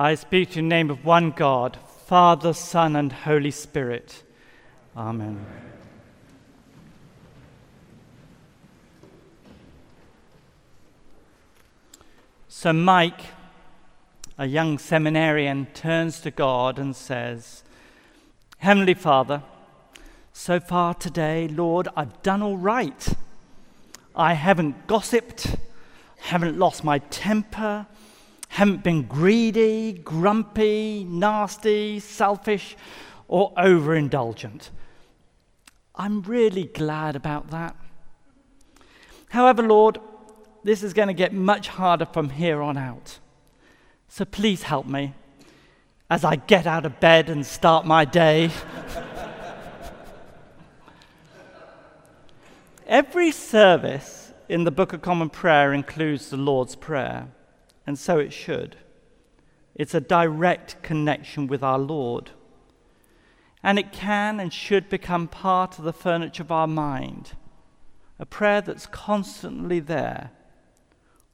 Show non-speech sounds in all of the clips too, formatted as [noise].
I speak in the name of one God, Father, Son, and Holy Spirit. Amen. So, Mike, a young seminarian, turns to God and says, Heavenly Father, so far today, Lord, I've done all right. I haven't gossiped, haven't lost my temper, haven't been greedy, grumpy, nasty, selfish, or overindulgent. I'm really glad about that. However, Lord, this is going to get much harder from here on out. So please help me as I get out of bed and start my day. [laughs] Every service in the Book of Common Prayer includes the Lord's Prayer, and so it should. It's a direct connection with our Lord. And it can and should become part of the furniture of our mind, a prayer that's constantly there,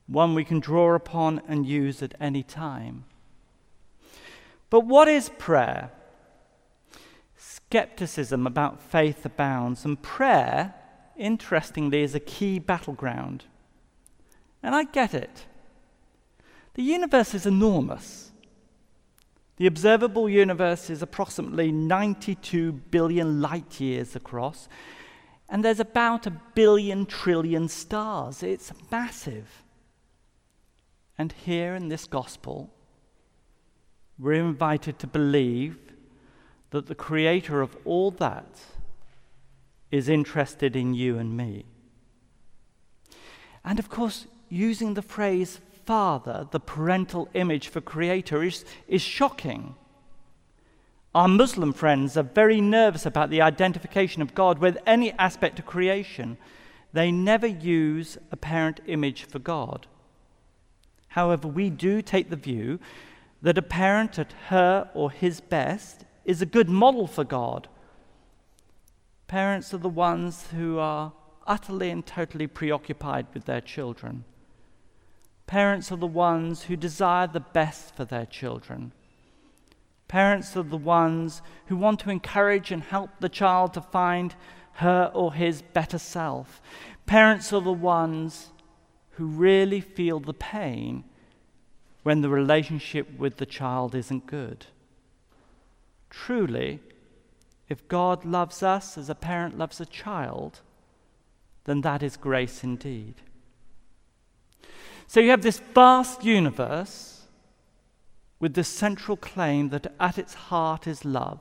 one we can draw upon and use at any time. But what is prayer? Skepticism about faith abounds, and prayer interestingly, is a key battleground. And I get it. The universe is enormous. The observable universe is approximately 92 billion light years across, and there's about a billion trillion stars. It's massive. And here in this gospel, we're invited to believe that the creator of all that is interested in you and me. And of course, using the phrase father, the parental image for creator, is, is shocking. Our Muslim friends are very nervous about the identification of God with any aspect of creation. They never use a parent image for God. However, we do take the view that a parent at her or his best is a good model for God Parents are the ones who are utterly and totally preoccupied with their children. Parents are the ones who desire the best for their children. Parents are the ones who want to encourage and help the child to find her or his better self. Parents are the ones who really feel the pain when the relationship with the child isn't good. Truly, if God loves us as a parent loves a child, then that is grace indeed. So you have this vast universe with the central claim that at its heart is love,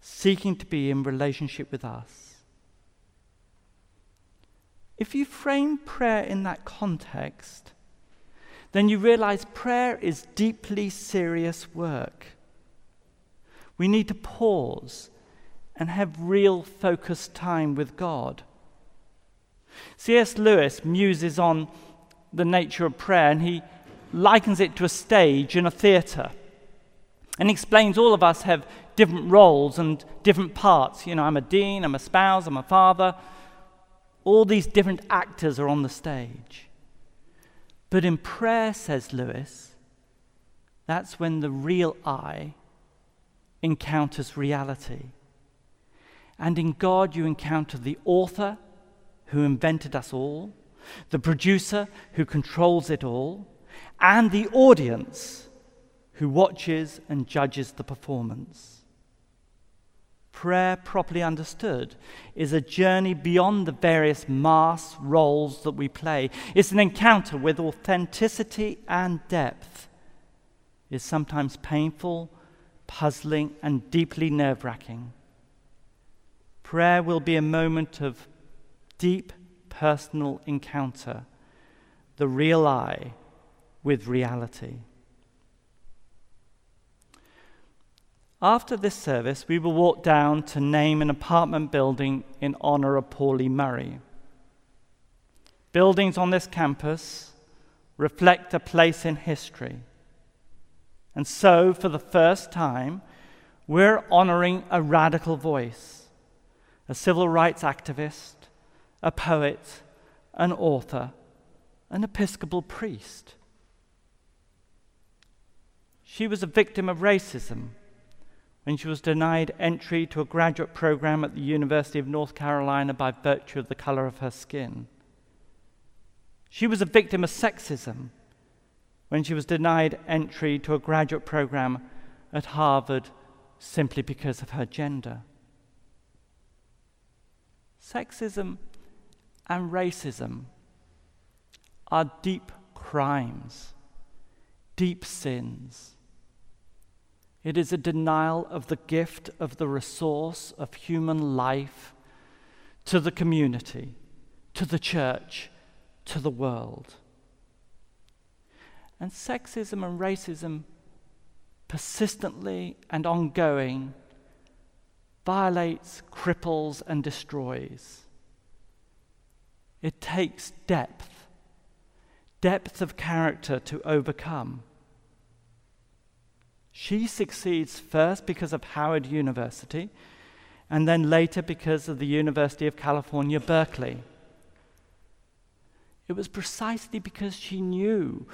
seeking to be in relationship with us. If you frame prayer in that context, then you realize prayer is deeply serious work. We need to pause and have real focused time with God. C.S. Lewis muses on the nature of prayer and he likens it to a stage in a theatre. And he explains all of us have different roles and different parts. You know, I'm a dean, I'm a spouse, I'm a father. All these different actors are on the stage. But in prayer, says Lewis, that's when the real I encounters reality. And in God, you encounter the author who invented us all, the producer who controls it all, and the audience who watches and judges the performance. Prayer, properly understood, is a journey beyond the various mass roles that we play. It's an encounter with authenticity and depth. It's sometimes painful, puzzling, and deeply nerve wracking. Prayer will be a moment of deep personal encounter, the real I with reality. After this service, we will walk down to name an apartment building in honor of Pauli Murray. Buildings on this campus reflect a place in history. And so, for the first time, we're honoring a radical voice a civil rights activist, a poet, an author, an Episcopal priest. She was a victim of racism when she was denied entry to a graduate program at the University of North Carolina by virtue of the color of her skin. She was a victim of sexism when she was denied entry to a graduate program at Harvard simply because of her gender. Sexism and racism are deep crimes, deep sins. It is a denial of the gift of the resource of human life to the community, to the church, to the world. And sexism and racism persistently and ongoing violates, cripples, and destroys. It takes depth, depth of character to overcome. She succeeds first because of Howard University, and then later because of the University of California, Berkeley. It was precisely because she knew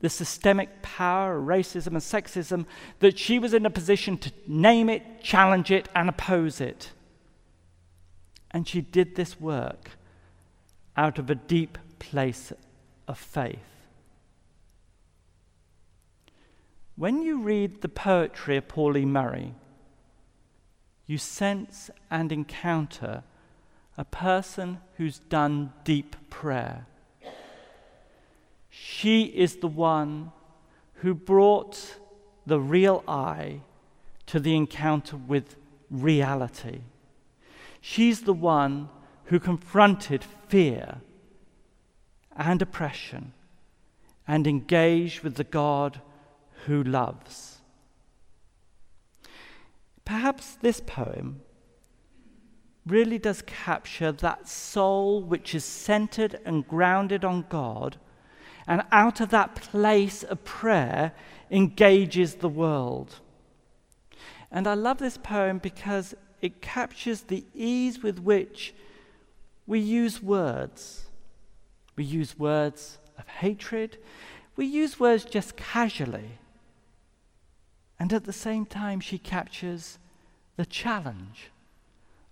the systemic power racism and sexism that she was in a position to name it, challenge it, and oppose it. And she did this work out of a deep place of faith. When you read the poetry of Pauli Murray, you sense and encounter a person who's done deep prayer. She is the one who brought the real I to the encounter with reality. She's the one who confronted fear and oppression and engage with the God who loves. Perhaps this poem really does capture that soul which is centered and grounded on God, and out of that place of prayer engages the world. And I love this poem because it captures the ease with which we use words. We use words of hatred, we use words just casually. And at the same time, she captures the challenge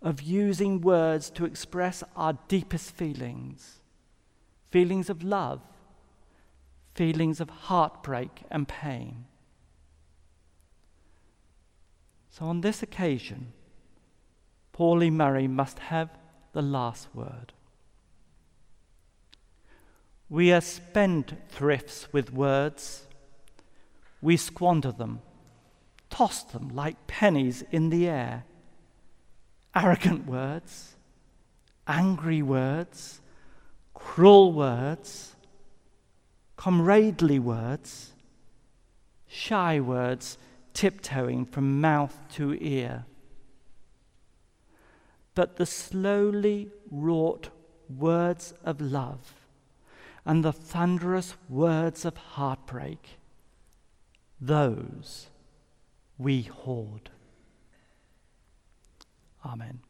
of using words to express our deepest feelings feelings of love, feelings of heartbreak and pain. So, on this occasion, Pauli Murray must have the last word. We are spendthrifts with words. We squander them, toss them like pennies in the air arrogant words, angry words, cruel words, comradely words, shy words tiptoeing from mouth to ear. But the slowly wrought words of love and the thunderous words of heartbreak, those we hoard. Amen.